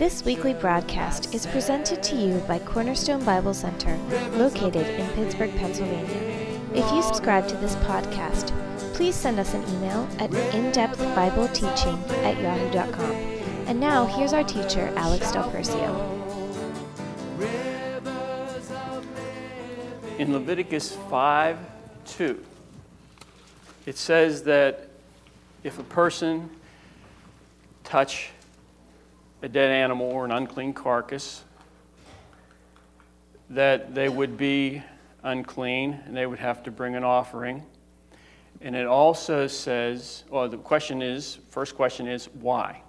This weekly broadcast is presented to you by Cornerstone Bible Center, located in Pittsburgh, Pennsylvania. If you subscribe to this podcast, please send us an email at indepthbibleteaching at yahoo.com. And now, here's our teacher, Alex Del Percio. In Leviticus 5 2, it says that if a person touch a dead animal or an unclean carcass, that they would be unclean and they would have to bring an offering. And it also says, well, the question is, first question is, why?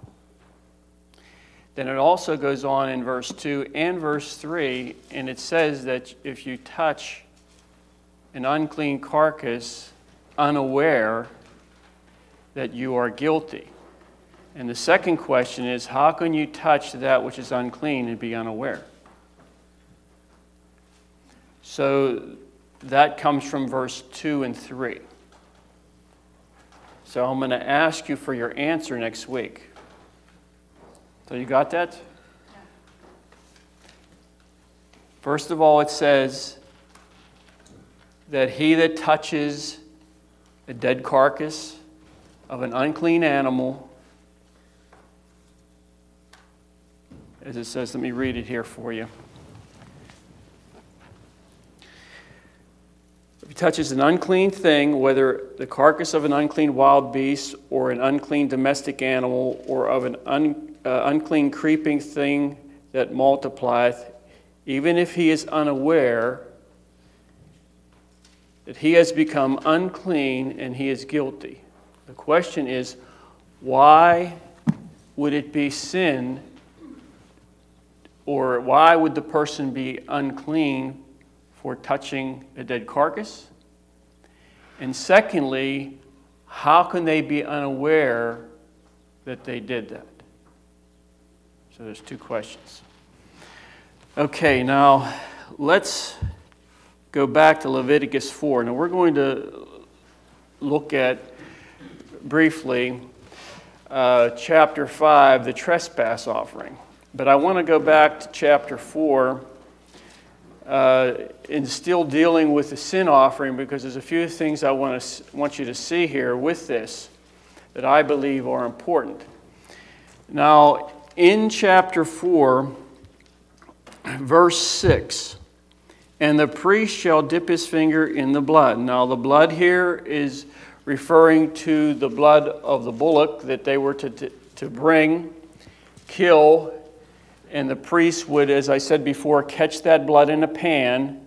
Then it also goes on in verse 2 and verse 3, and it says that if you touch an unclean carcass unaware, that you are guilty. And the second question is how can you touch that which is unclean and be unaware? So that comes from verse 2 and 3. So I'm going to ask you for your answer next week. So you got that? First of all, it says that he that touches a dead carcass of an unclean animal as it says. Let me read it here for you. If he touches an unclean thing, whether the carcass of an unclean wild beast or an unclean domestic animal or of an un, uh, unclean creeping thing that multiplieth, even if he is unaware that he has become unclean and he is guilty. The question is, why would it be sin or why would the person be unclean for touching a dead carcass? And secondly, how can they be unaware that they did that? So there's two questions. Okay, now let's go back to Leviticus 4. Now we're going to look at briefly uh, chapter 5, the trespass offering. But I want to go back to chapter 4 uh, and still dealing with the sin offering because there's a few things I want, to, want you to see here with this that I believe are important. Now, in chapter 4, verse 6, and the priest shall dip his finger in the blood. Now, the blood here is referring to the blood of the bullock that they were to, to, to bring, kill, and the priest would, as I said before, catch that blood in a pan,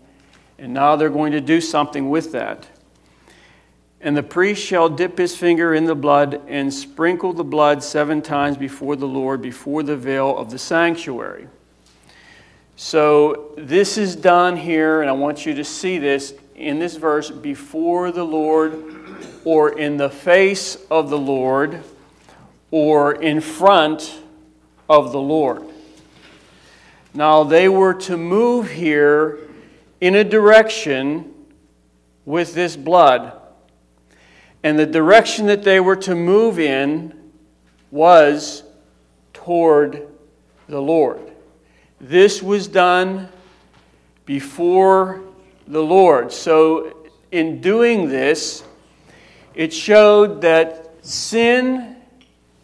and now they're going to do something with that. And the priest shall dip his finger in the blood and sprinkle the blood seven times before the Lord, before the veil of the sanctuary. So this is done here, and I want you to see this in this verse before the Lord, or in the face of the Lord, or in front of the Lord. Now, they were to move here in a direction with this blood. And the direction that they were to move in was toward the Lord. This was done before the Lord. So, in doing this, it showed that sin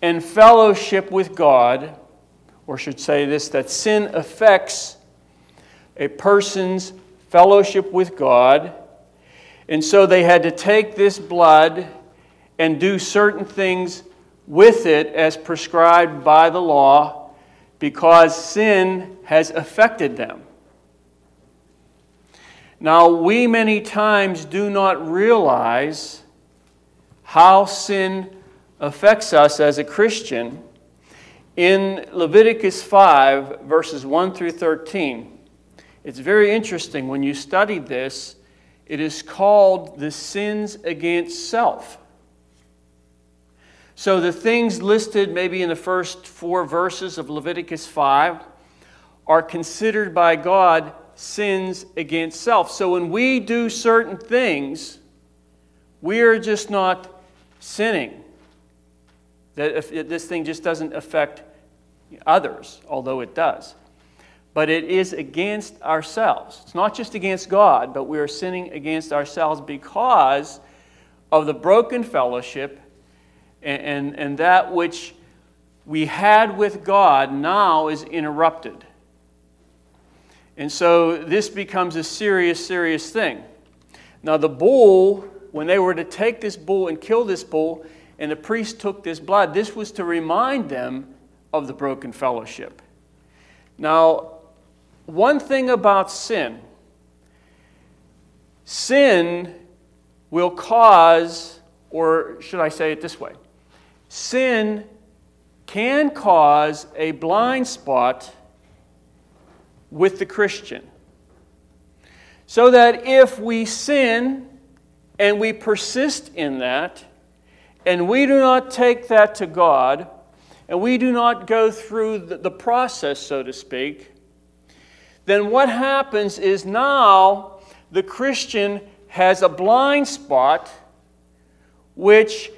and fellowship with God or should say this, that sin affects a person's fellowship with God. And so they had to take this blood and do certain things with it as prescribed by the law because sin has affected them. Now, we many times do not realize how sin affects us as a Christian in Leviticus 5, verses 1 through 13, it's very interesting. When you study this, it is called the sins against self. So the things listed maybe in the first four verses of Leviticus 5 are considered by God sins against self. So when we do certain things, we are just not sinning. That this thing just doesn't affect others, although it does. But it is against ourselves. It's not just against God, but we are sinning against ourselves because of the broken fellowship and, and, and that which we had with God now is interrupted. And so this becomes a serious, serious thing. Now, the bull, when they were to take this bull and kill this bull, and the priest took this blood, this was to remind them of the broken fellowship. Now, one thing about sin sin will cause, or should I say it this way? Sin can cause a blind spot with the Christian. So that if we sin and we persist in that, and we do not take that to God, and we do not go through the, process, so to speak, then what happens is now the Christian has a blind spot which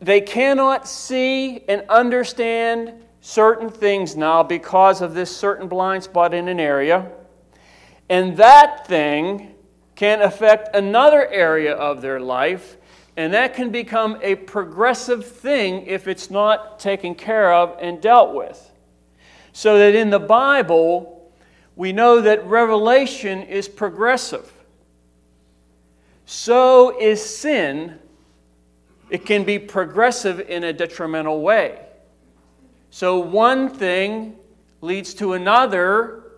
they cannot see and understand certain things now because of this certain blind spot in an area. And that thing can affect another area of their life, and that can become a progressive thing if it's not taken care of and dealt with. So that in the Bible, we know that revelation is progressive. So is sin it can be progressive in a detrimental way. So one thing leads to another,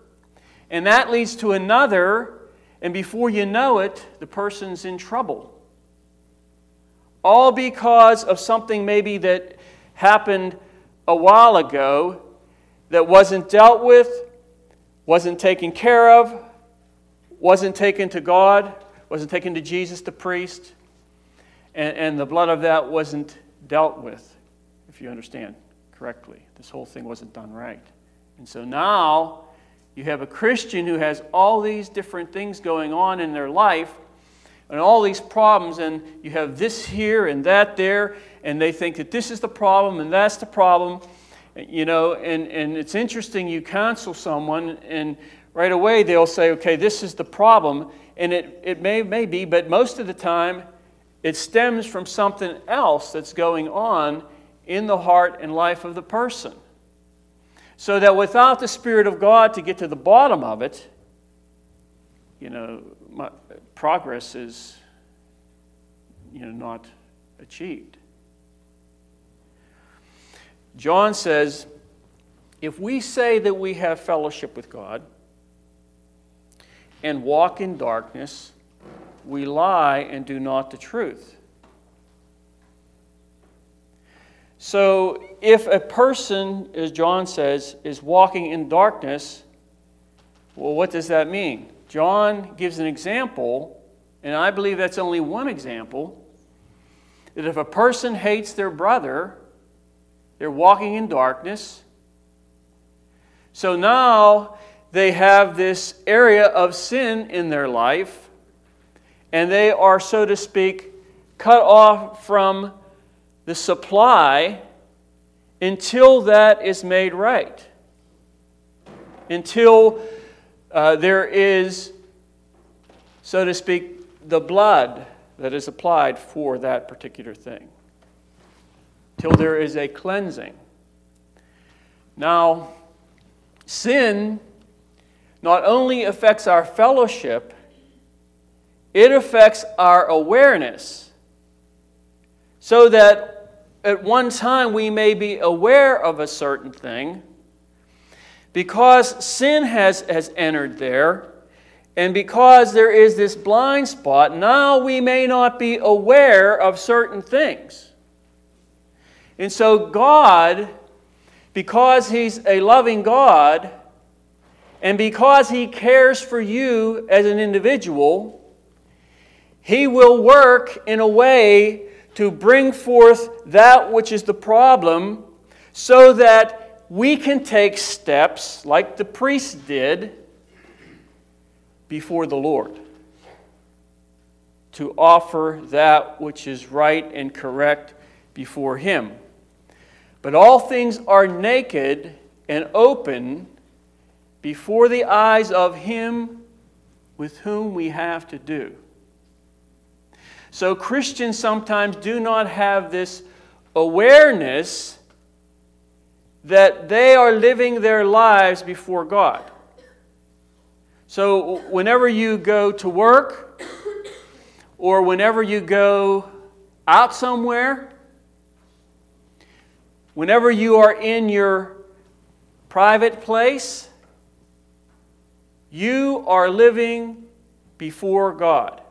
and that leads to another, and before you know it, the person's in trouble. All because of something maybe that happened a while ago that wasn't dealt with, wasn't taken care of, wasn't taken to God, wasn't taken to Jesus the priest and, and the blood of that wasn't dealt with, if you understand correctly. This whole thing wasn't done right. And so now you have a Christian who has all these different things going on in their life and all these problems, and you have this here and that there, and they think that this is the problem and that's the problem. You know, and, and it's interesting, you counsel someone, and right away they'll say, okay, this is the problem. And it, it may, may be, but most of the time it stems from something else that's going on in the heart and life of the person. So that without the Spirit of God to get to the bottom of it, you know, progress is you know, not achieved. John says, if we say that we have fellowship with God and walk in darkness, we lie and do not the truth. So, if a person, as John says, is walking in darkness, well, what does that mean? John gives an example, and I believe that's only one example, that if a person hates their brother, they're walking in darkness. So now they have this area of sin in their life and they are, so to speak, cut off from the supply until that is made right. Until uh, there is, so to speak, the blood that is applied for that particular thing. Till there is a cleansing. Now, sin not only affects our fellowship, it affects our awareness. So that at one time we may be aware of a certain thing. Because sin has, has entered there, and because there is this blind spot, now we may not be aware of certain things. And so, God, because He's a loving God, and because He cares for you as an individual, he will work in a way to bring forth that which is the problem so that we can take steps like the priest did before the Lord to offer that which is right and correct before Him. But all things are naked and open before the eyes of Him with whom we have to do. So Christians sometimes do not have this awareness that they are living their lives before God. So whenever you go to work or whenever you go out somewhere, whenever you are in your private place, you are living before God.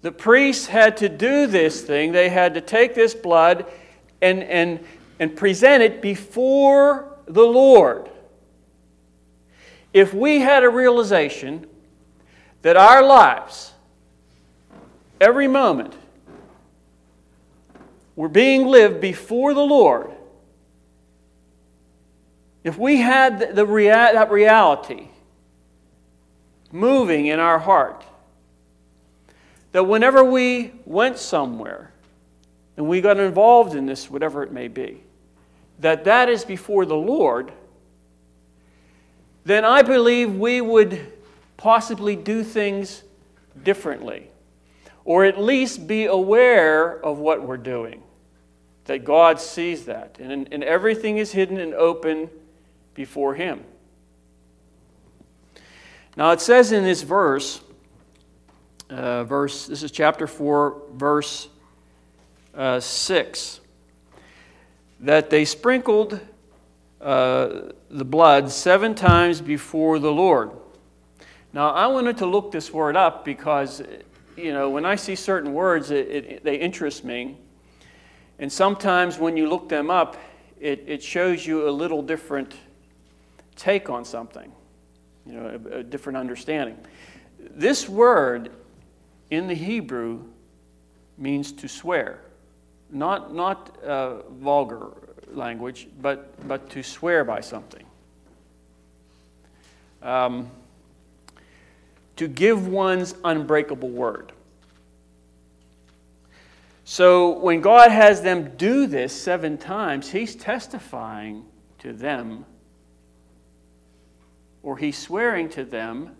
The priests had to do this thing. They had to take this blood and, and, and present it before the Lord. If we had a realization that our lives, every moment, were being lived before the Lord, if we had the rea- that reality moving in our heart, that whenever we went somewhere and we got involved in this, whatever it may be, that that is before the Lord, then I believe we would possibly do things differently, or at least be aware of what we're doing, that God sees that, and, and everything is hidden and open before Him. Now it says in this verse, uh, verse this is chapter 4, verse uh, 6, that they sprinkled uh, the blood seven times before the Lord. Now I wanted to look this word up because, you know, when I see certain words, it, it, they interest me. And sometimes when you look them up, it, it shows you a little different take on something, you know, a, a different understanding. This word in the Hebrew means to swear, not, not uh, vulgar language, but, but to swear by something. Um, to give one's unbreakable word. So when God has them do this seven times, He's testifying to them or he's swearing to them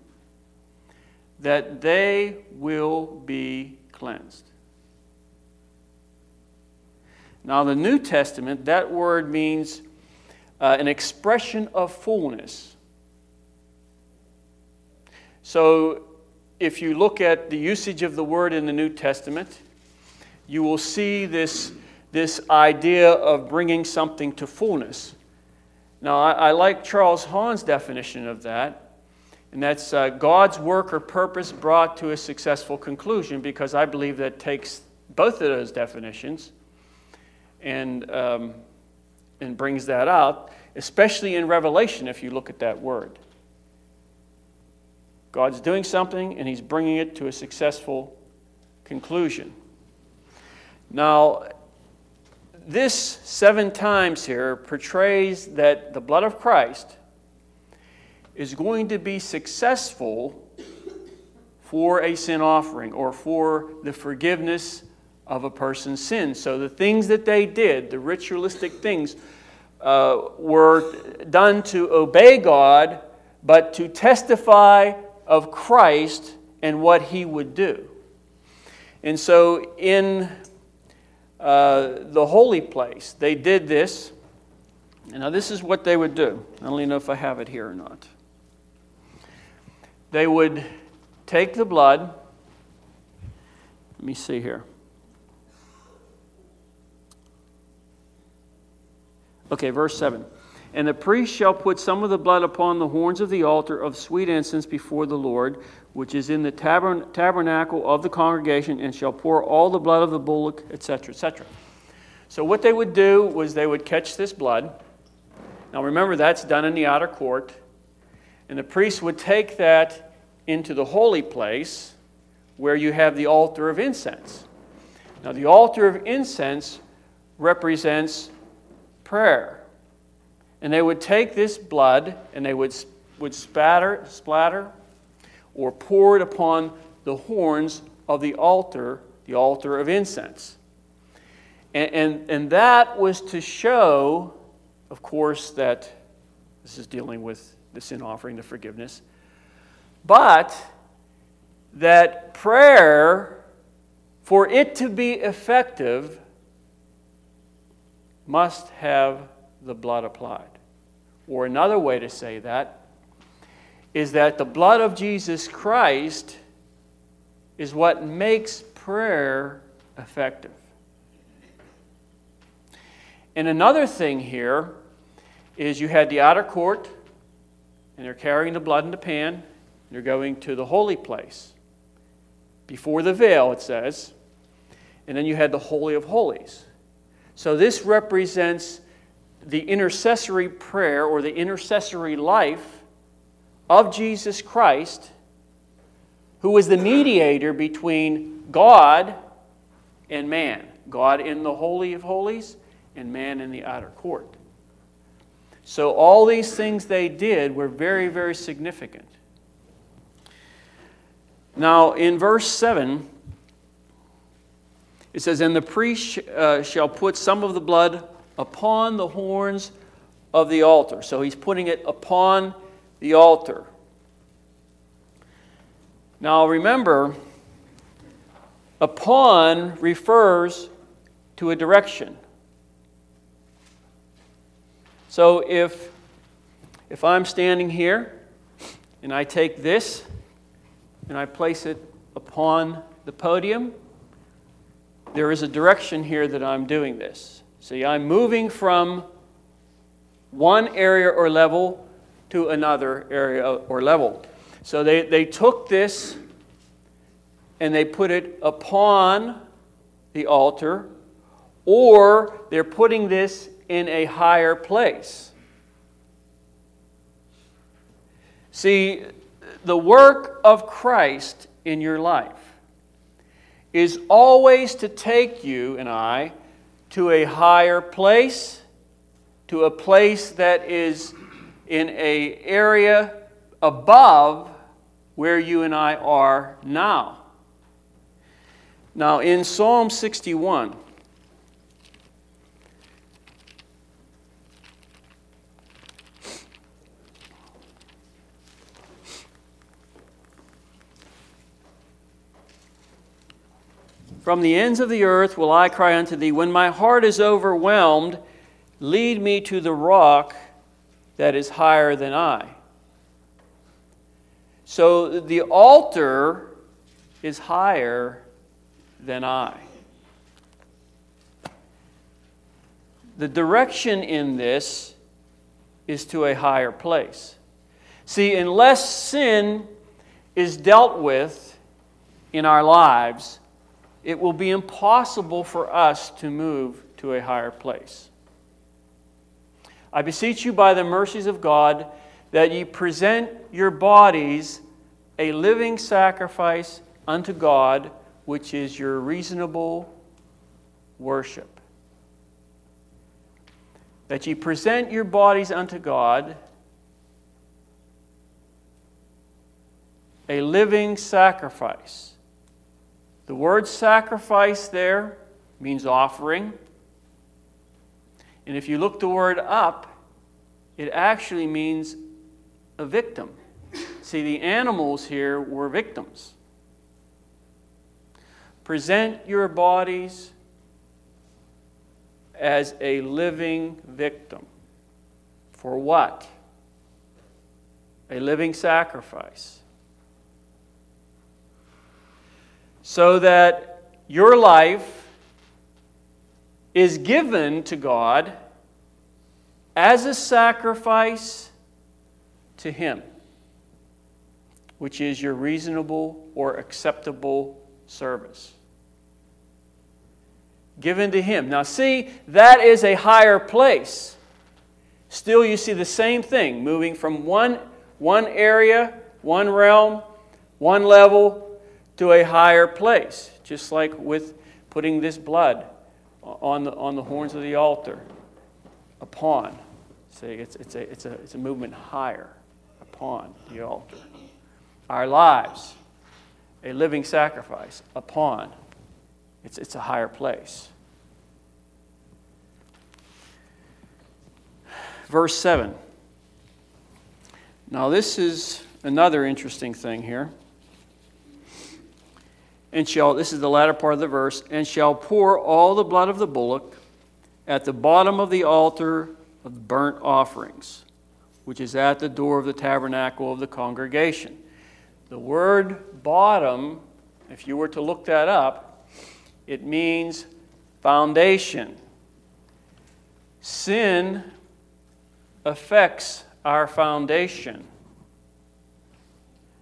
that they will be cleansed. Now, the New Testament, that word means uh, an expression of fullness. So, if you look at the usage of the word in the New Testament, you will see this, this idea of bringing something to fullness. Now, I, I like Charles Hahn's definition of that, and that's uh, God's work or purpose brought to a successful conclusion, because I believe that takes both of those definitions and, um, and brings that out, especially in Revelation, if you look at that word. God's doing something and he's bringing it to a successful conclusion. Now, this seven times here portrays that the blood of Christ is going to be successful for a sin offering or for the forgiveness of a person's sin. So the things that they did, the ritualistic things, uh, were done to obey God, but to testify of Christ and what he would do. And so in uh, the holy place. They did this. Now, this is what they would do. I don't even know if I have it here or not. They would take the blood. Let me see here. Okay, verse 7. And the priest shall put some of the blood upon the horns of the altar of sweet incense before the Lord, which is in the tabern- tabernacle of the congregation, and shall pour all the blood of the bullock, etc., etc. So, what they would do was they would catch this blood. Now, remember, that's done in the outer court. And the priest would take that into the holy place where you have the altar of incense. Now, the altar of incense represents prayer. And they would take this blood and they would, would spatter, splatter or pour it upon the horns of the altar, the altar of incense. And, and, and that was to show, of course, that this is dealing with the sin offering, the forgiveness, but that prayer, for it to be effective, must have the blood applied. Or another way to say that is that the blood of Jesus Christ is what makes prayer effective. And another thing here is you had the outer court, and they're carrying the blood in the pan, they're going to the holy place. Before the veil, it says. And then you had the Holy of Holies. So this represents the intercessory prayer or the intercessory life of Jesus Christ, who was the mediator between God and man. God in the Holy of Holies and man in the outer court. So, all these things they did were very, very significant. Now, in verse 7, it says, And the priest uh, shall put some of the blood upon the horns of the altar. So he's putting it upon the altar. Now, remember, upon refers to a direction. So if, if I'm standing here and I take this and I place it upon the podium, there is a direction here that I'm doing this. See, I'm moving from one area or level to another area or level. So they, they took this and they put it upon the altar, or they're putting this in a higher place. See, the work of Christ in your life is always to take you and I to a higher place, to a place that is in a area above where you and I are now. Now in Psalm 61 From the ends of the earth will I cry unto thee. When my heart is overwhelmed, lead me to the rock that is higher than I. So the altar is higher than I. The direction in this is to a higher place. See, unless sin is dealt with in our lives, it will be impossible for us to move to a higher place. I beseech you by the mercies of God that ye present your bodies a living sacrifice unto God, which is your reasonable worship. That ye present your bodies unto God a living sacrifice the word sacrifice there means offering. And if you look the word up, it actually means a victim. See, the animals here were victims. Present your bodies as a living victim. For what? A living sacrifice. So that your life is given to God as a sacrifice to Him, which is your reasonable or acceptable service. Given to Him. Now, see, that is a higher place. Still, you see the same thing moving from one, one area, one realm, one level to a higher place, just like with putting this blood on the, on the horns of the altar upon. See, it's, it's, a, it's, a, it's a movement higher upon the altar. Our lives, a living sacrifice upon. It's, it's a higher place. Verse 7. Now, this is another interesting thing here. And shall, this is the latter part of the verse, and shall pour all the blood of the bullock at the bottom of the altar of burnt offerings, which is at the door of the tabernacle of the congregation. The word bottom, if you were to look that up, it means foundation. Sin affects our foundation.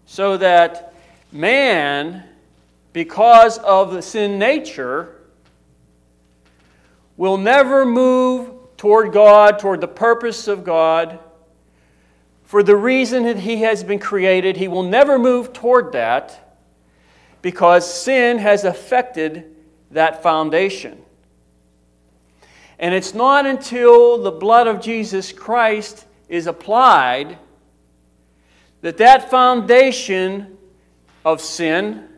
So that man, because of the sin nature, will never move toward God, toward the purpose of God, for the reason that he has been created. He will never move toward that because sin has affected that foundation. And it's not until the blood of Jesus Christ is applied that that foundation of sin,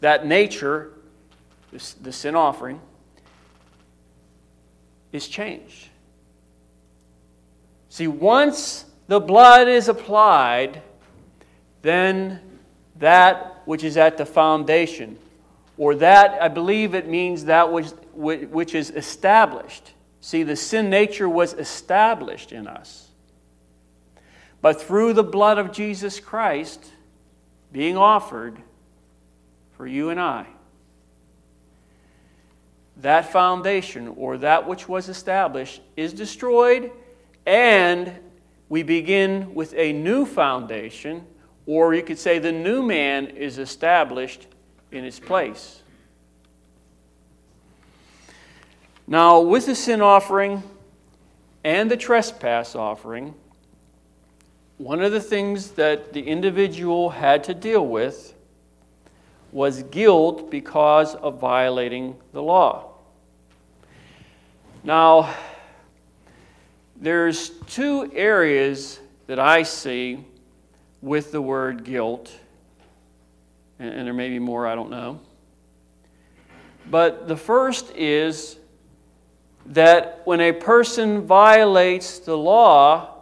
that nature, the sin offering, is changed. See, once the blood is applied, then that which is at the foundation, or that, I believe it means that which, which is established. See, the sin nature was established in us. But through the blood of Jesus Christ being offered for you and I, that foundation or that which was established is destroyed, and we begin with a new foundation, or you could say the new man is established in its place. Now, with the sin offering and the trespass offering, one of the things that the individual had to deal with was guilt because of violating the law. Now, there's two areas that I see with the word guilt, and, there may be more, I don't know. But the first is that when a person violates the law,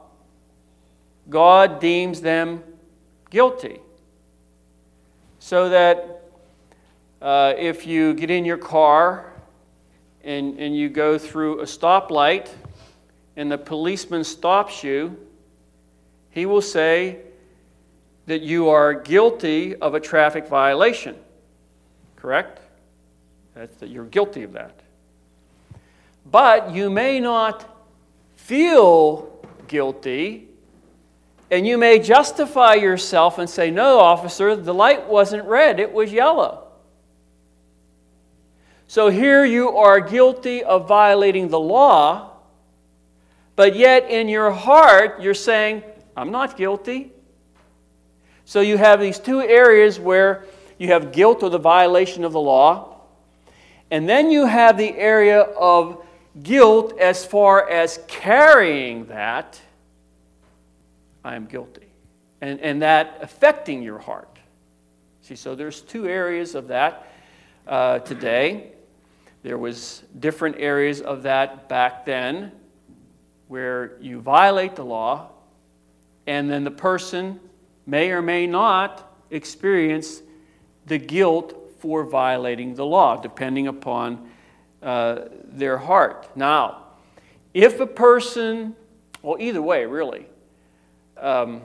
God deems them guilty. So that uh, if you get in your car and, and you go through a stoplight and the policeman stops you, he will say that you are guilty of a traffic violation. Correct? That's that you're guilty of that. But you may not feel guilty, and you may justify yourself and say, No, officer, the light wasn't red, it was yellow. So here you are guilty of violating the law, but yet in your heart you're saying, I'm not guilty. So you have these two areas where you have guilt or the violation of the law, and then you have the area of guilt as far as carrying that, I am guilty, and, and that affecting your heart. See, so there's two areas of that uh, today. There was different areas of that back then where you violate the law and then the person may or may not experience the guilt for violating the law depending upon uh, their heart. Now, if a person, well, either way, really, um,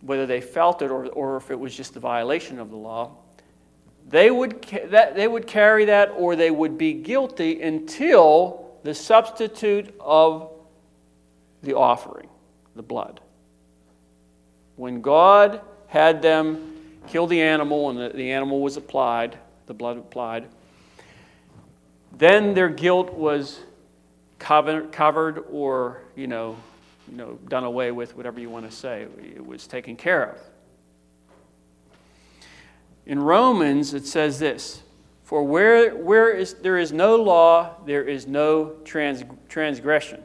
whether they felt it or, or if it was just a violation of the law, they would, that, they would carry that or they would be guilty until the substitute of the offering, the blood. When God had them kill the animal and the, the animal was applied, the blood applied, then their guilt was covered, covered or, you know, you know, done away with, whatever you want to say. It was taken care of. In Romans, it says this For where, where is, there is no law, there is no trans, transgression.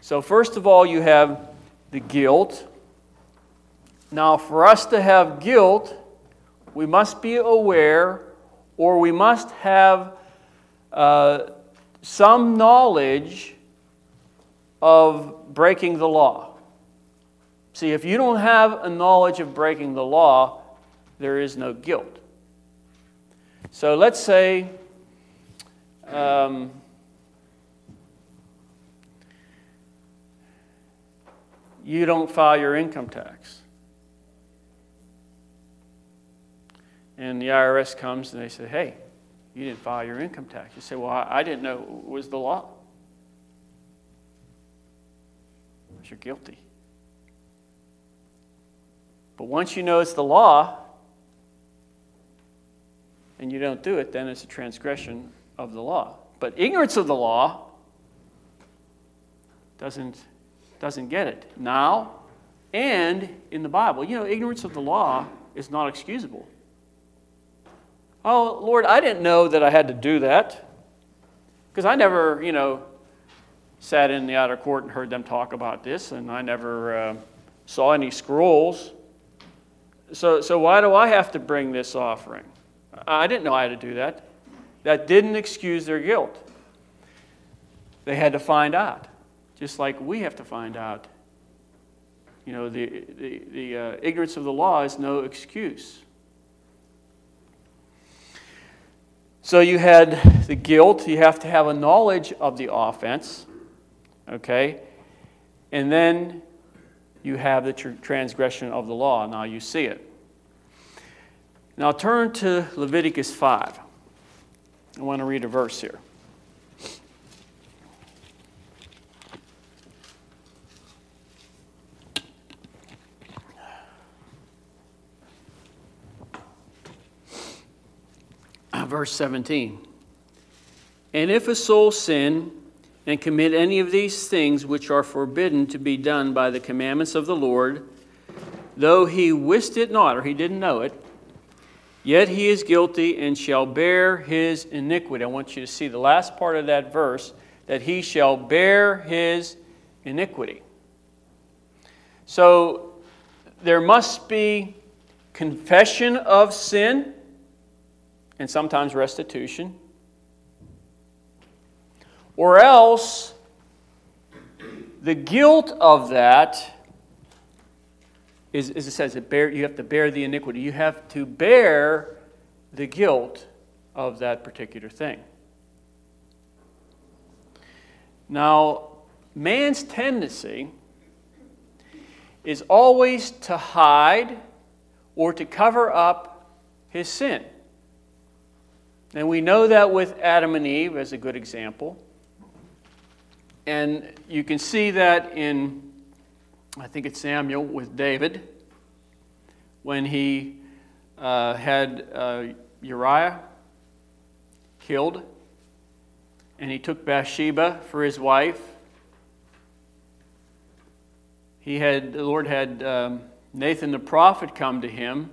So, first of all, you have the guilt. Now, for us to have guilt, we must be aware or we must have uh, some knowledge of breaking the law. See, if you don't have a knowledge of breaking the law, there is no guilt. So let's say um, you don't file your income tax. And the IRS comes and they say, hey, you didn't file your income tax. You say, well, I, I didn't know it was the law. You're guilty. But once you know it's the law and you don't do it, then it's a transgression of the law. But ignorance of the law doesn't, doesn't get it now and in the Bible. You know, ignorance of the law is not excusable. Oh, Lord, I didn't know that I had to do that. Because I never, you know, sat in the outer court and heard them talk about this, and I never uh, saw any scrolls. So, so why do I have to bring this offering? I didn't know had to do that. That didn't excuse their guilt. They had to find out, just like we have to find out. You know, the, the, the uh, ignorance of the law is no excuse. So you had the guilt, you have to have a knowledge of the offense, okay? And then you have the tr- transgression of the law. Now you see it. Now turn to Leviticus 5. I want to read a verse here. Ah, verse 17. And if a soul sin and commit any of these things which are forbidden to be done by the commandments of the Lord, though he wist it not, or he didn't know it, yet he is guilty and shall bear his iniquity. I want you to see the last part of that verse that he shall bear his iniquity. So there must be confession of sin and sometimes restitution. Or else, the guilt of that is, as it says, bear, you have to bear the iniquity. You have to bear the guilt of that particular thing. Now, man's tendency is always to hide or to cover up his sin. And we know that with Adam and Eve as a good example. And you can see that in, I think it's Samuel with David, when he uh, had uh, Uriah killed, and he took Bathsheba for his wife. He had, the Lord had um, Nathan the prophet come to him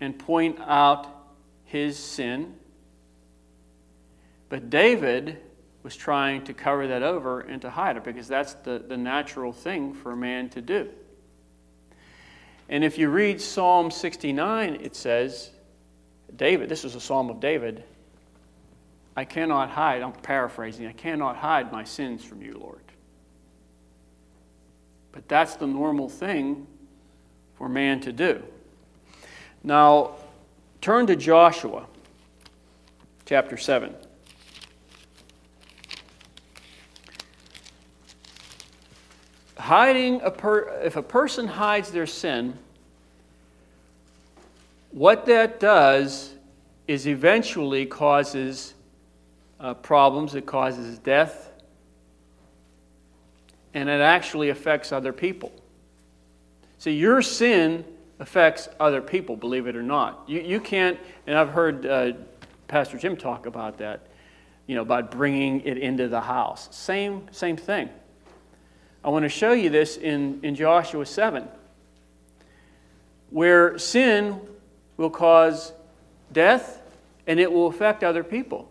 and point out his sin. But David was trying to cover that over and to hide it because that's the, the natural thing for a man to do. And if you read Psalm 69, it says, David, this is a psalm of David, I cannot hide, I'm paraphrasing, I cannot hide my sins from you, Lord. But that's the normal thing for man to do. Now, Turn to Joshua chapter 7. Hiding a per, if a person hides their sin, what that does is eventually causes uh, problems, it causes death, and it actually affects other people. See, your sin affects other people, believe it or not. You, you can't, and I've heard uh, Pastor Jim talk about that, you know, about bringing it into the house. Same, same thing. I want to show you this in, in Joshua 7, where sin will cause death and it will affect other people.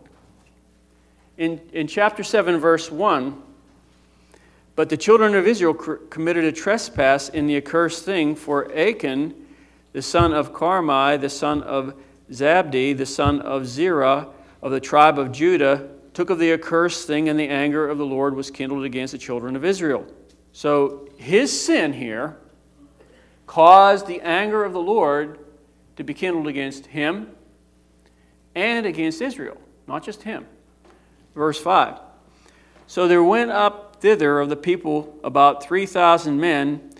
In, in chapter 7, verse 1, but the children of Israel committed a trespass in the accursed thing, for Achan, the son of Carmi, the son of Zabdi, the son of Zerah, of the tribe of Judah, took of the accursed thing, and the anger of the Lord was kindled against the children of Israel. So his sin here caused the anger of the Lord to be kindled against him and against Israel, not just him. Verse 5 So there went up thither of the people about 3,000 men,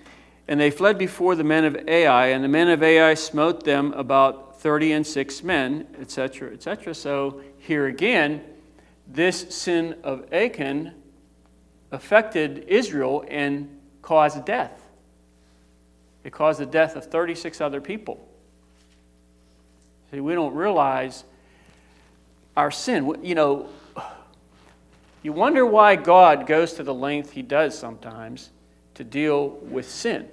and they fled before the men of Ai, and the men of Ai smote them about 30 and 6 men, etc., etc. So here again, this sin of Achan affected Israel and caused death. It caused the death of 36 other people. See, we don't realize our sin. You know, you wonder why God goes to the length he does sometimes to deal with sin.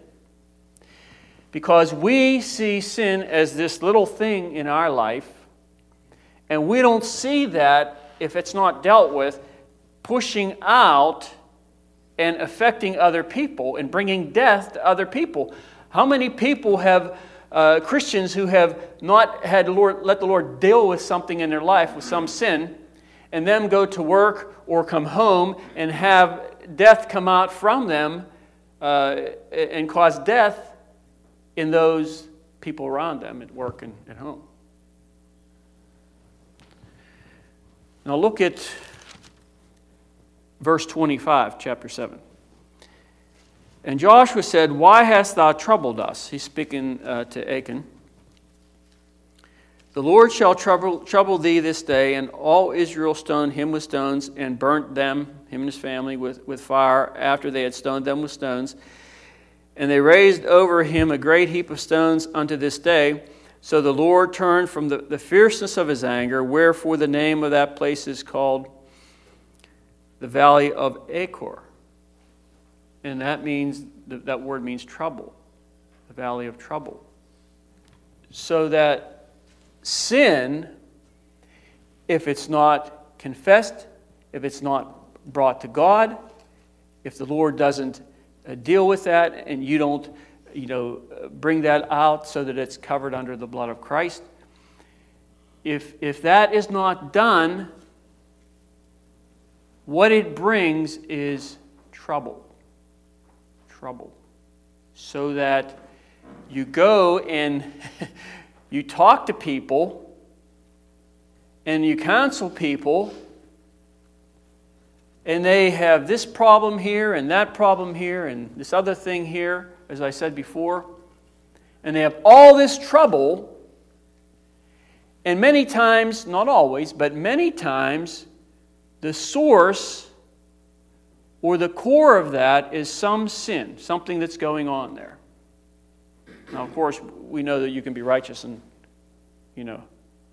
Because we see sin as this little thing in our life, and we don't see that if it's not dealt with, pushing out and affecting other people and bringing death to other people. How many people have uh, Christians who have not had the Lord, let the Lord deal with something in their life, with some sin, and them go to work or come home and have death come out from them uh, and cause death in those people around them at work and at home? Now look at verse 25, chapter 7. And Joshua said, Why hast thou troubled us? He's speaking uh, to Achan. The Lord shall trouble, trouble thee this day, and all Israel stoned him with stones and burnt them, him and his family, with, with fire after they had stoned them with stones. And they raised over him a great heap of stones unto this day. So the Lord turned from the, the fierceness of his anger, wherefore the name of that place is called the Valley of Achor. And that means, that word means trouble, the valley of trouble. So that sin, if it's not confessed, if it's not brought to God, if the Lord doesn't uh, deal with that and you don't you know, bring that out so that it's covered under the blood of Christ, if, if that is not done, what it brings is trouble trouble. So that you go and you talk to people and you counsel people, and they have this problem here and that problem here and this other thing here, as I said before, and they have all this trouble. And many times, not always, but many times, the source or the core of that is some sin, something that's going on there. Now, of course, we know that you can be righteous and, you know,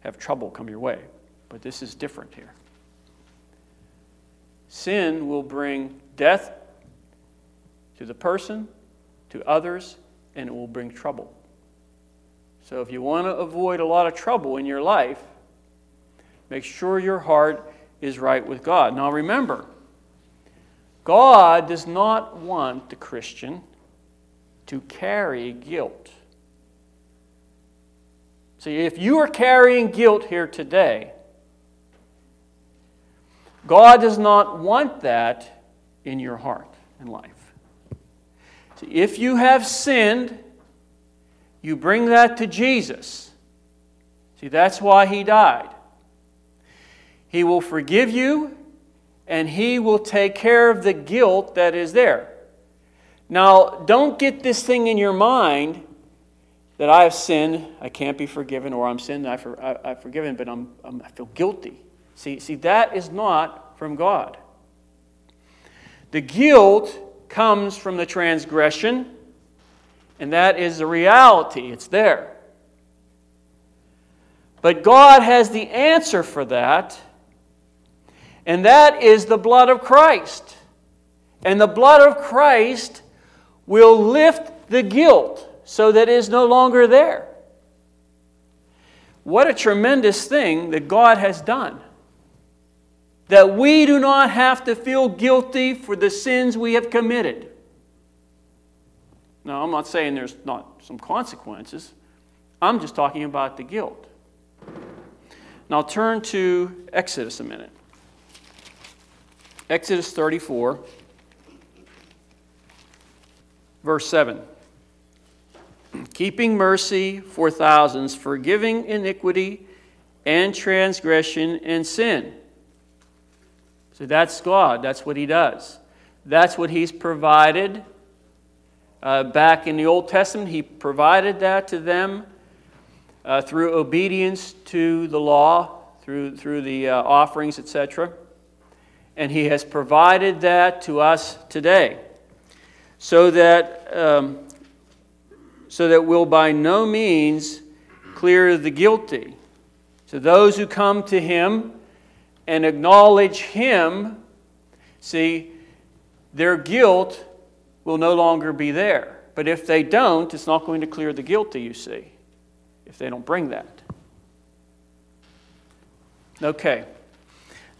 have trouble come your way, but this is different here. Sin will bring death to the person, to others, and it will bring trouble. So, if you want to avoid a lot of trouble in your life, make sure your heart is right with God. Now, remember, God does not want the Christian to carry guilt. See, if you are carrying guilt here today, God does not want that in your heart and life. See, if you have sinned, you bring that to Jesus. See, that's why He died. He will forgive you and He will take care of the guilt that is there. Now, don't get this thing in your mind that I have sinned, I can't be forgiven, or I'm sinned, I for, I, have forgiven, but I'm, I'm, I feel guilty. See, see, that is not from God. The guilt comes from the transgression, and that is the reality. It's there. But God has the answer for that and that is the blood of Christ. And the blood of Christ will lift the guilt so that it is no longer there. What a tremendous thing that God has done. That we do not have to feel guilty for the sins we have committed. Now, I'm not saying there's not some consequences. I'm just talking about the guilt. Now, turn to Exodus a minute. Exodus 34, verse 7. Keeping mercy for thousands, forgiving iniquity and transgression and sin. So that's God. That's what He does. That's what He's provided. Uh, back in the Old Testament, He provided that to them uh, through obedience to the law, through, through the uh, offerings, etc and He has provided that to us today so that, um, so that we'll by no means clear the guilty. To those who come to Him and acknowledge Him, see, their guilt will no longer be there. But if they don't, it's not going to clear the guilty, you see, if they don't bring that. Okay.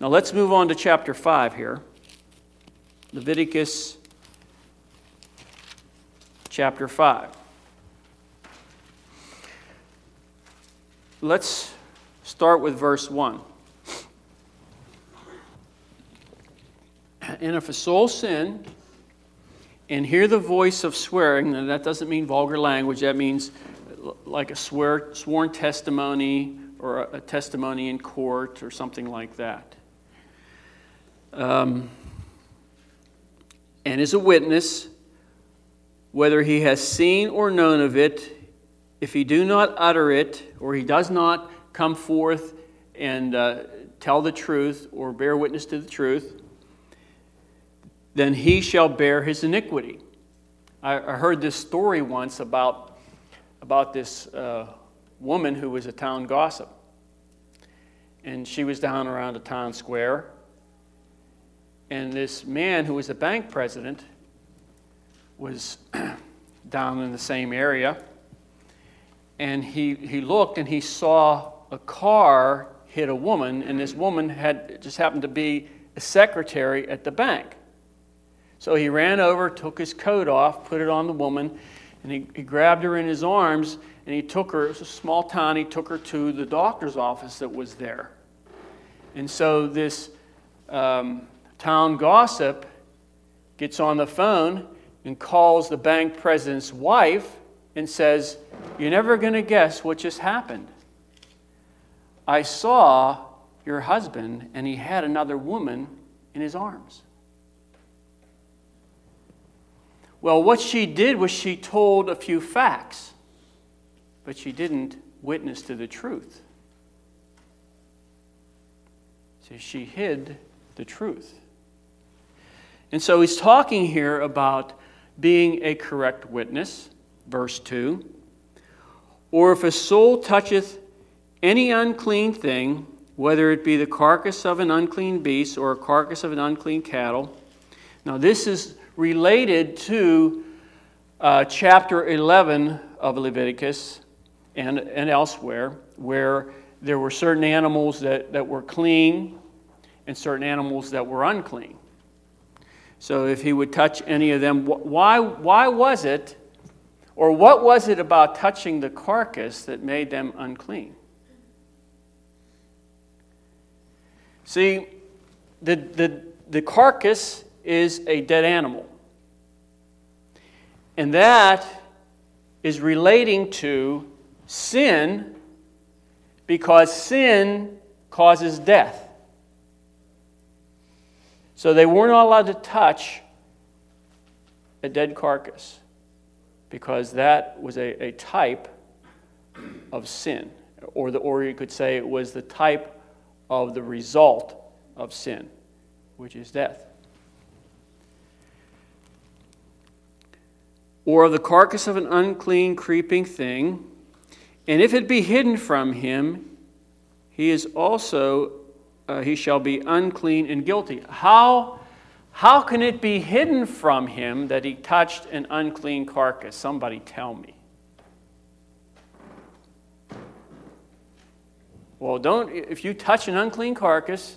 Now let's move on to chapter 5 here. Leviticus chapter 5. Let's start with verse 1. And if a soul sin and hear the voice of swearing, and that doesn't mean vulgar language, that means like a swear, sworn testimony or a, a testimony in court or something like that um, and is a witness, whether he has seen or known of it, if he do not utter it, or he does not come forth and uh, tell the truth or bear witness to the truth, then he shall bear his iniquity. I, I heard this story once about, about this uh, woman who was a town gossip. And she was down around a town square, and this man who was a bank president was down in the same area. And he, he looked and he saw a car hit a woman, and this woman had just happened to be a secretary at the bank. So he ran over, took his coat off, put it on the woman, and he, he grabbed her in his arms and he took her, it was a small town, he took her to the doctor's office that was there. And so this um, town gossip gets on the phone and calls the bank president's wife and says, You're never going to guess what just happened. I saw your husband, and he had another woman in his arms. Well, what she did was she told a few facts, but she didn't witness to the truth. So she hid the truth. And so he's talking here about being a correct witness, verse 2. Or if a soul toucheth any unclean thing, whether it be the carcass of an unclean beast or a carcass of an unclean cattle. Now, this is related to uh, chapter 11 of Leviticus and, and elsewhere, where there were certain animals that, that were clean and certain animals that were unclean. So if he would touch any of them, why, why was it, or what was it about touching the carcass that made them unclean? See, the, the, the carcass is a dead animal. And that is relating to sin because sin causes death. So they were not allowed to touch a dead carcass because that was a, a type of sin. Or, the, or you could say it was the type of the result of sin, which is death. Or of the carcass of an unclean creeping thing, and if it be hidden from him, he is also uh, he shall be unclean and guilty. How, how can it be hidden from him that he touched an unclean carcass? Somebody tell me. Well, don't, if you touch an unclean carcass,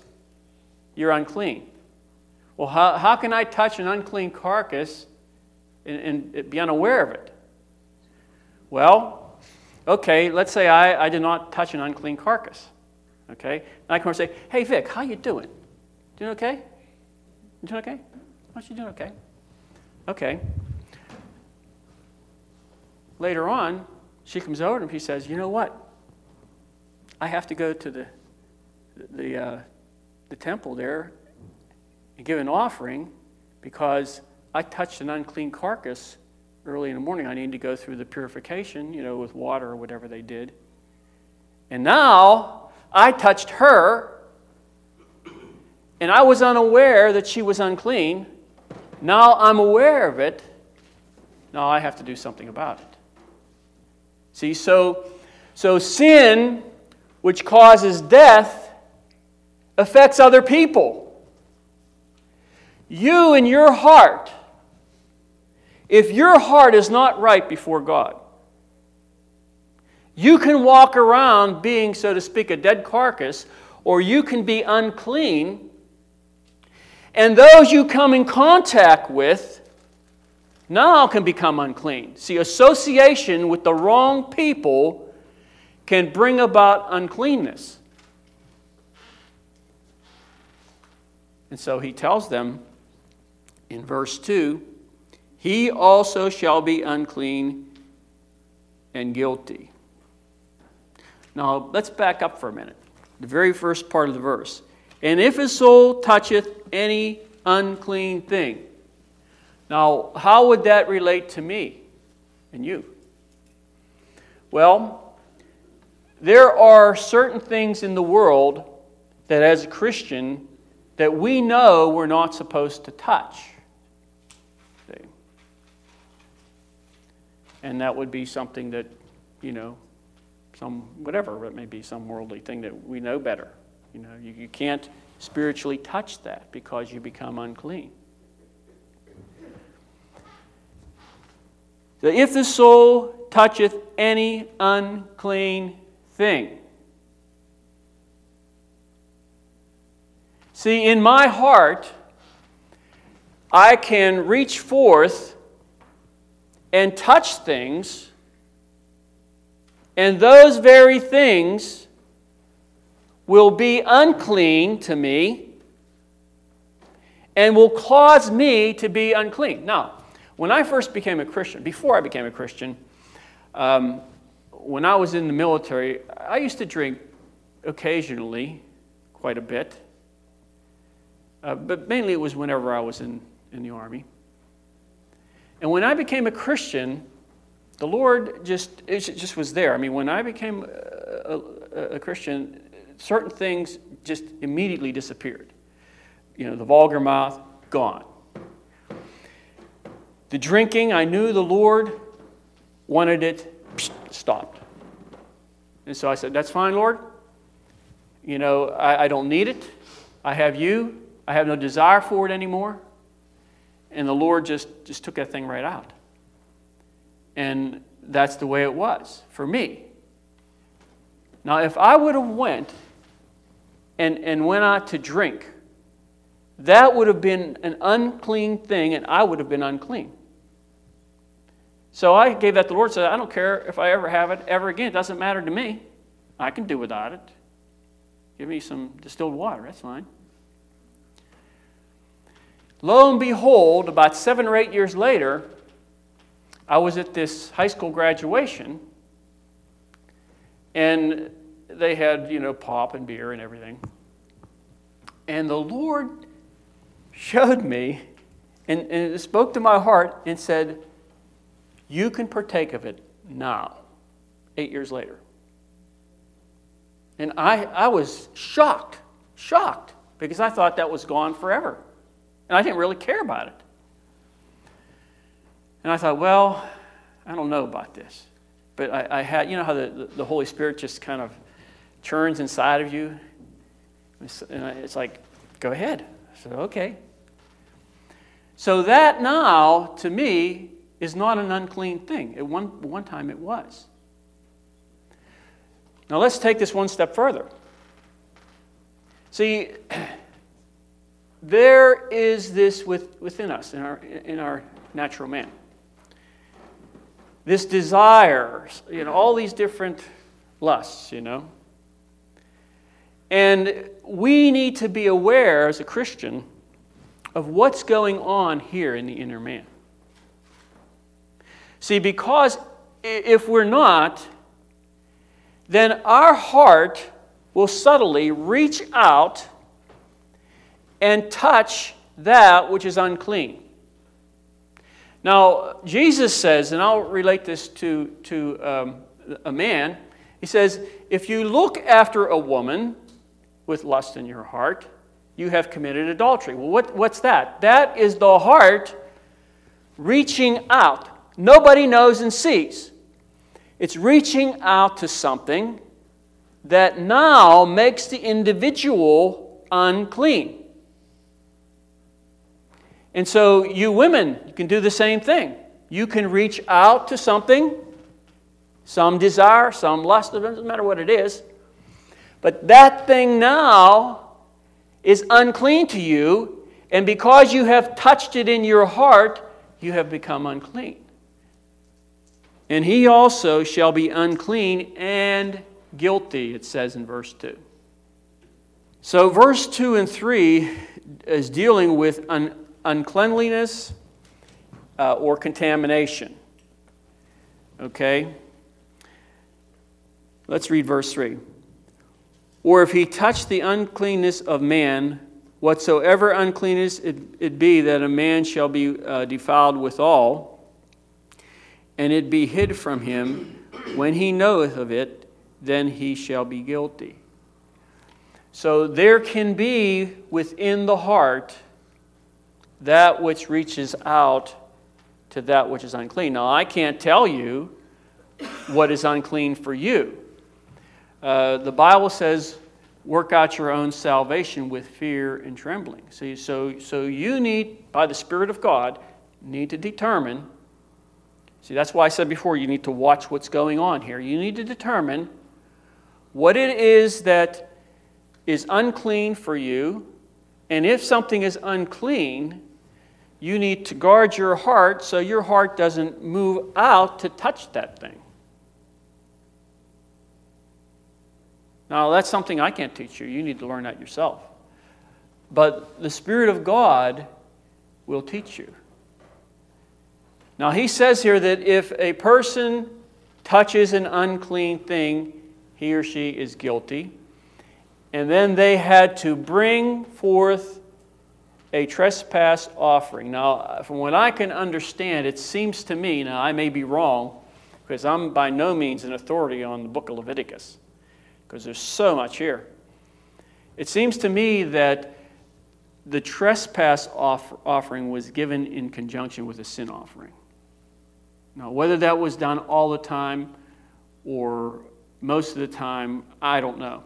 you're unclean. Well, how, how can I touch an unclean carcass and, and be unaware of it? Well, okay, let's say I, I did not touch an unclean carcass. Okay? And I come and say, hey, Vic, how you doing? Doing okay? Doing okay? Aren't you doing okay? Okay. Later on, she comes over and he says, You know what? I have to go to the, the, uh, the temple there and give an offering because I touched an unclean carcass early in the morning. I need to go through the purification, you know, with water or whatever they did. And now I touched her, and I was unaware that she was unclean. Now I'm aware of it. Now I have to do something about it. See, so, so sin, which causes death, affects other people. You in your heart, if your heart is not right before God, you can walk around being, so to speak, a dead carcass, or you can be unclean. And those you come in contact with now can become unclean. See, association with the wrong people can bring about uncleanness. And so he tells them in verse 2 He also shall be unclean and guilty. Now, let's back up for a minute. The very first part of the verse. And if his soul toucheth any unclean thing, now, how would that relate to me and you? Well, there are certain things in the world that as a Christian that we know we're not supposed to touch. And that would be something that, you know, some whatever it may be, some worldly thing that we know better. You know, you, you can't spiritually touch that because you become unclean. So if the soul toucheth any unclean thing. See, in my heart, I can reach forth and touch things, and those very things will be unclean to me and will cause me to be unclean. Now, when I first became a Christian, before I became a Christian, um, when I was in the military, I used to drink occasionally, quite a bit. Uh, but mainly it was whenever I was in, in the Army. And when I became a Christian, the Lord just, it just was there. I mean, when I became a, a, a Christian, certain things just immediately disappeared. You know, the vulgar mouth, gone. The drinking, I knew the Lord wanted it stopped. And so I said, That's fine, Lord. You know, I, I don't need it. I have you. I have no desire for it anymore. And the Lord just, just took that thing right out. And that's the way it was for me. Now, if I would have went and, and went out to drink, that would have been an unclean thing, and I would have been unclean. So I gave that to the Lord, said, I don't care if I ever have it ever again. It doesn't matter to me. I can do without it. Give me some distilled water, that's fine. Lo and behold, about seven or eight years later, I was at this high school graduation, and they had, you know, pop and beer and everything. And the Lord showed me and, and spoke to my heart and said, you can partake of it now, eight years later. And I, I was shocked, shocked, because I thought that was gone forever. And I didn't really care about it. And I thought, well, I don't know about this. But I, I had, you know how the, the Holy Spirit just kind of churns inside of you? And it's like, go ahead. I said, okay. So that now, to me, is not an unclean thing. At one, one time it was. Now let's take this one step further. See, there is this with, within us, in our, in our natural man. This desire, you know, all these different lusts, you know. And we need to be aware as a Christian of what's going on here in the inner man. See, because if we're not, then our heart will subtly reach out and touch that which is unclean. Now, Jesus says, and I'll relate this to, to um, a man, he says, if you look after a woman with lust in your heart, you have committed adultery. Well, what, what's that? That is the heart reaching out. Nobody knows and sees. It's reaching out to something that now makes the individual unclean. And so, you women, you can do the same thing. You can reach out to something, some desire, some lust, it doesn't matter what it is. But that thing now is unclean to you, and because you have touched it in your heart, you have become unclean. And he also shall be unclean and guilty, it says in verse 2. So, verse 2 and 3 is dealing with un- uncleanliness uh, or contamination. Okay? Let's read verse 3. Or if he touch the uncleanness of man, whatsoever uncleanness it, it be, that a man shall be uh, defiled withal, and it be hid from him, when he knoweth of it, then he shall be guilty. So there can be within the heart that which reaches out to that which is unclean. Now, I can't tell you what is unclean for you. Uh, the Bible says, work out your own salvation with fear and trembling. See, so, so you need, by the Spirit of God, need to determine. See, that's why I said before you need to watch what's going on here. You need to determine what it is that is unclean for you, and if something is unclean, you need to guard your heart so your heart doesn't move out to touch that thing. Now, that's something I can't teach you. You need to learn that yourself. But the Spirit of God will teach you. Now, he says here that if a person touches an unclean thing, he or she is guilty. And then they had to bring forth a trespass offering. Now, from what I can understand, it seems to me, now I may be wrong, because I'm by no means an authority on the book of Leviticus, because there's so much here. It seems to me that the trespass off- offering was given in conjunction with a sin offering. Now, whether that was done all the time or most of the time, I don't know.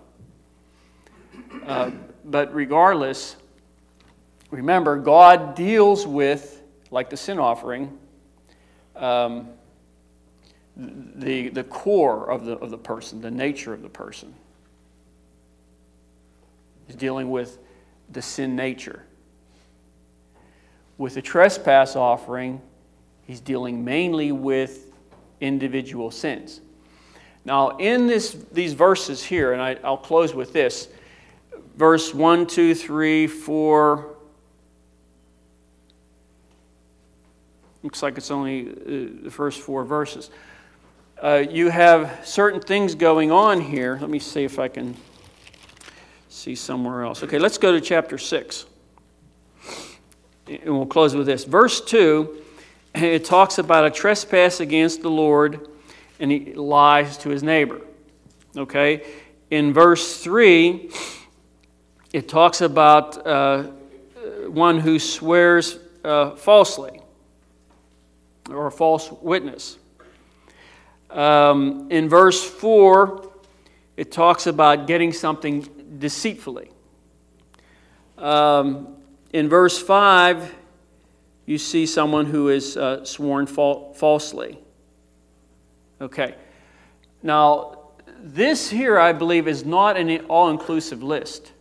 Uh, but regardless, remember, God deals with, like the sin offering, um, the, the core of the, of the person, the nature of the person. He's dealing with the sin nature. With the trespass offering, he's dealing mainly with individual sins. Now, in this, these verses here, and I, I'll close with this verse 1, 2, 3, 4. Looks like it's only uh, the first four verses. Uh, you have certain things going on here. Let me see if I can see somewhere else. Okay, let's go to chapter 6. And we'll close with this. Verse 2, it talks about a trespass against the Lord and he lies to his neighbor. Okay? In verse 3, it talks about uh, one who swears uh, falsely or a false witness. Um, in verse 4, it talks about getting something deceitfully. Um, in verse 5, you see someone who is uh, sworn fal- falsely. Okay. Now, this here, I believe, is not an all inclusive list.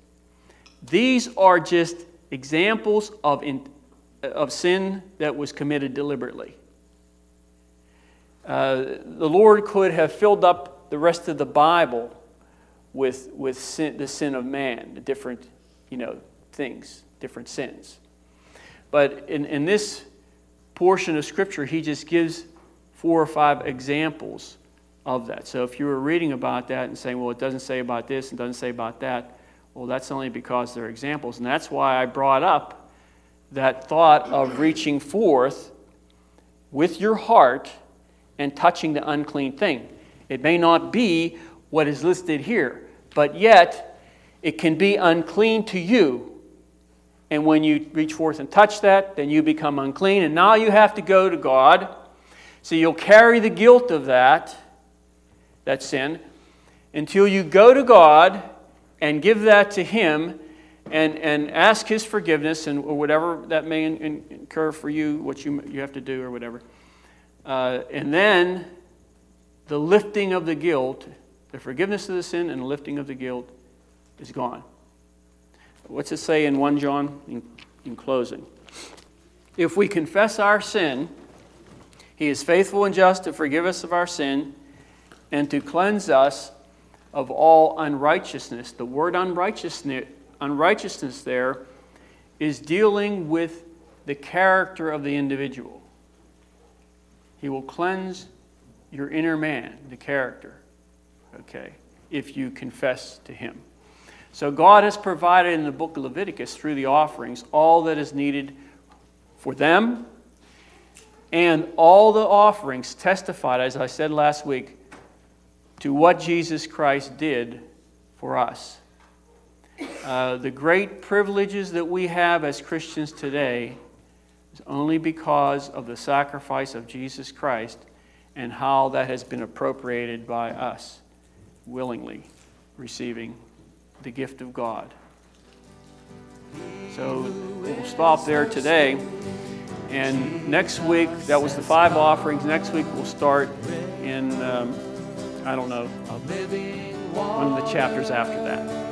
These are just examples of, in, of sin that was committed deliberately. Uh, the Lord could have filled up the rest of the Bible with, with sin, the sin of man, the different you know, things, different sins. But in, in this portion of Scripture, he just gives four or five examples of that. So if you were reading about that and saying, well, it doesn't say about this and doesn't say about that, well, that's only because they're examples. And that's why I brought up that thought of reaching forth with your heart and touching the unclean thing. It may not be what is listed here, but yet it can be unclean to you. And when you reach forth and touch that, then you become unclean. And now you have to go to God. So you'll carry the guilt of that, that sin, until you go to God and give that to Him and, and ask His forgiveness and whatever that may incur for you, what you, you have to do or whatever. Uh, and then the lifting of the guilt, the forgiveness of the sin and the lifting of the guilt is gone. What's it say in 1 John in, in closing? If we confess our sin, he is faithful and just to forgive us of our sin and to cleanse us of all unrighteousness. The word unrighteousness, unrighteousness there is dealing with the character of the individual. He will cleanse your inner man, the character, okay, if you confess to him. So God has provided in the book of Leviticus through the offerings all that is needed for them. And all the offerings testified, as I said last week, to what Jesus Christ did for us. Uh, the great privileges that we have as Christians today only because of the sacrifice of Jesus Christ and how that has been appropriated by us willingly receiving the gift of God. So we'll stop there today. And next week, that was the five offerings. Next week, we'll start in, um, I don't know, one of the chapters after that.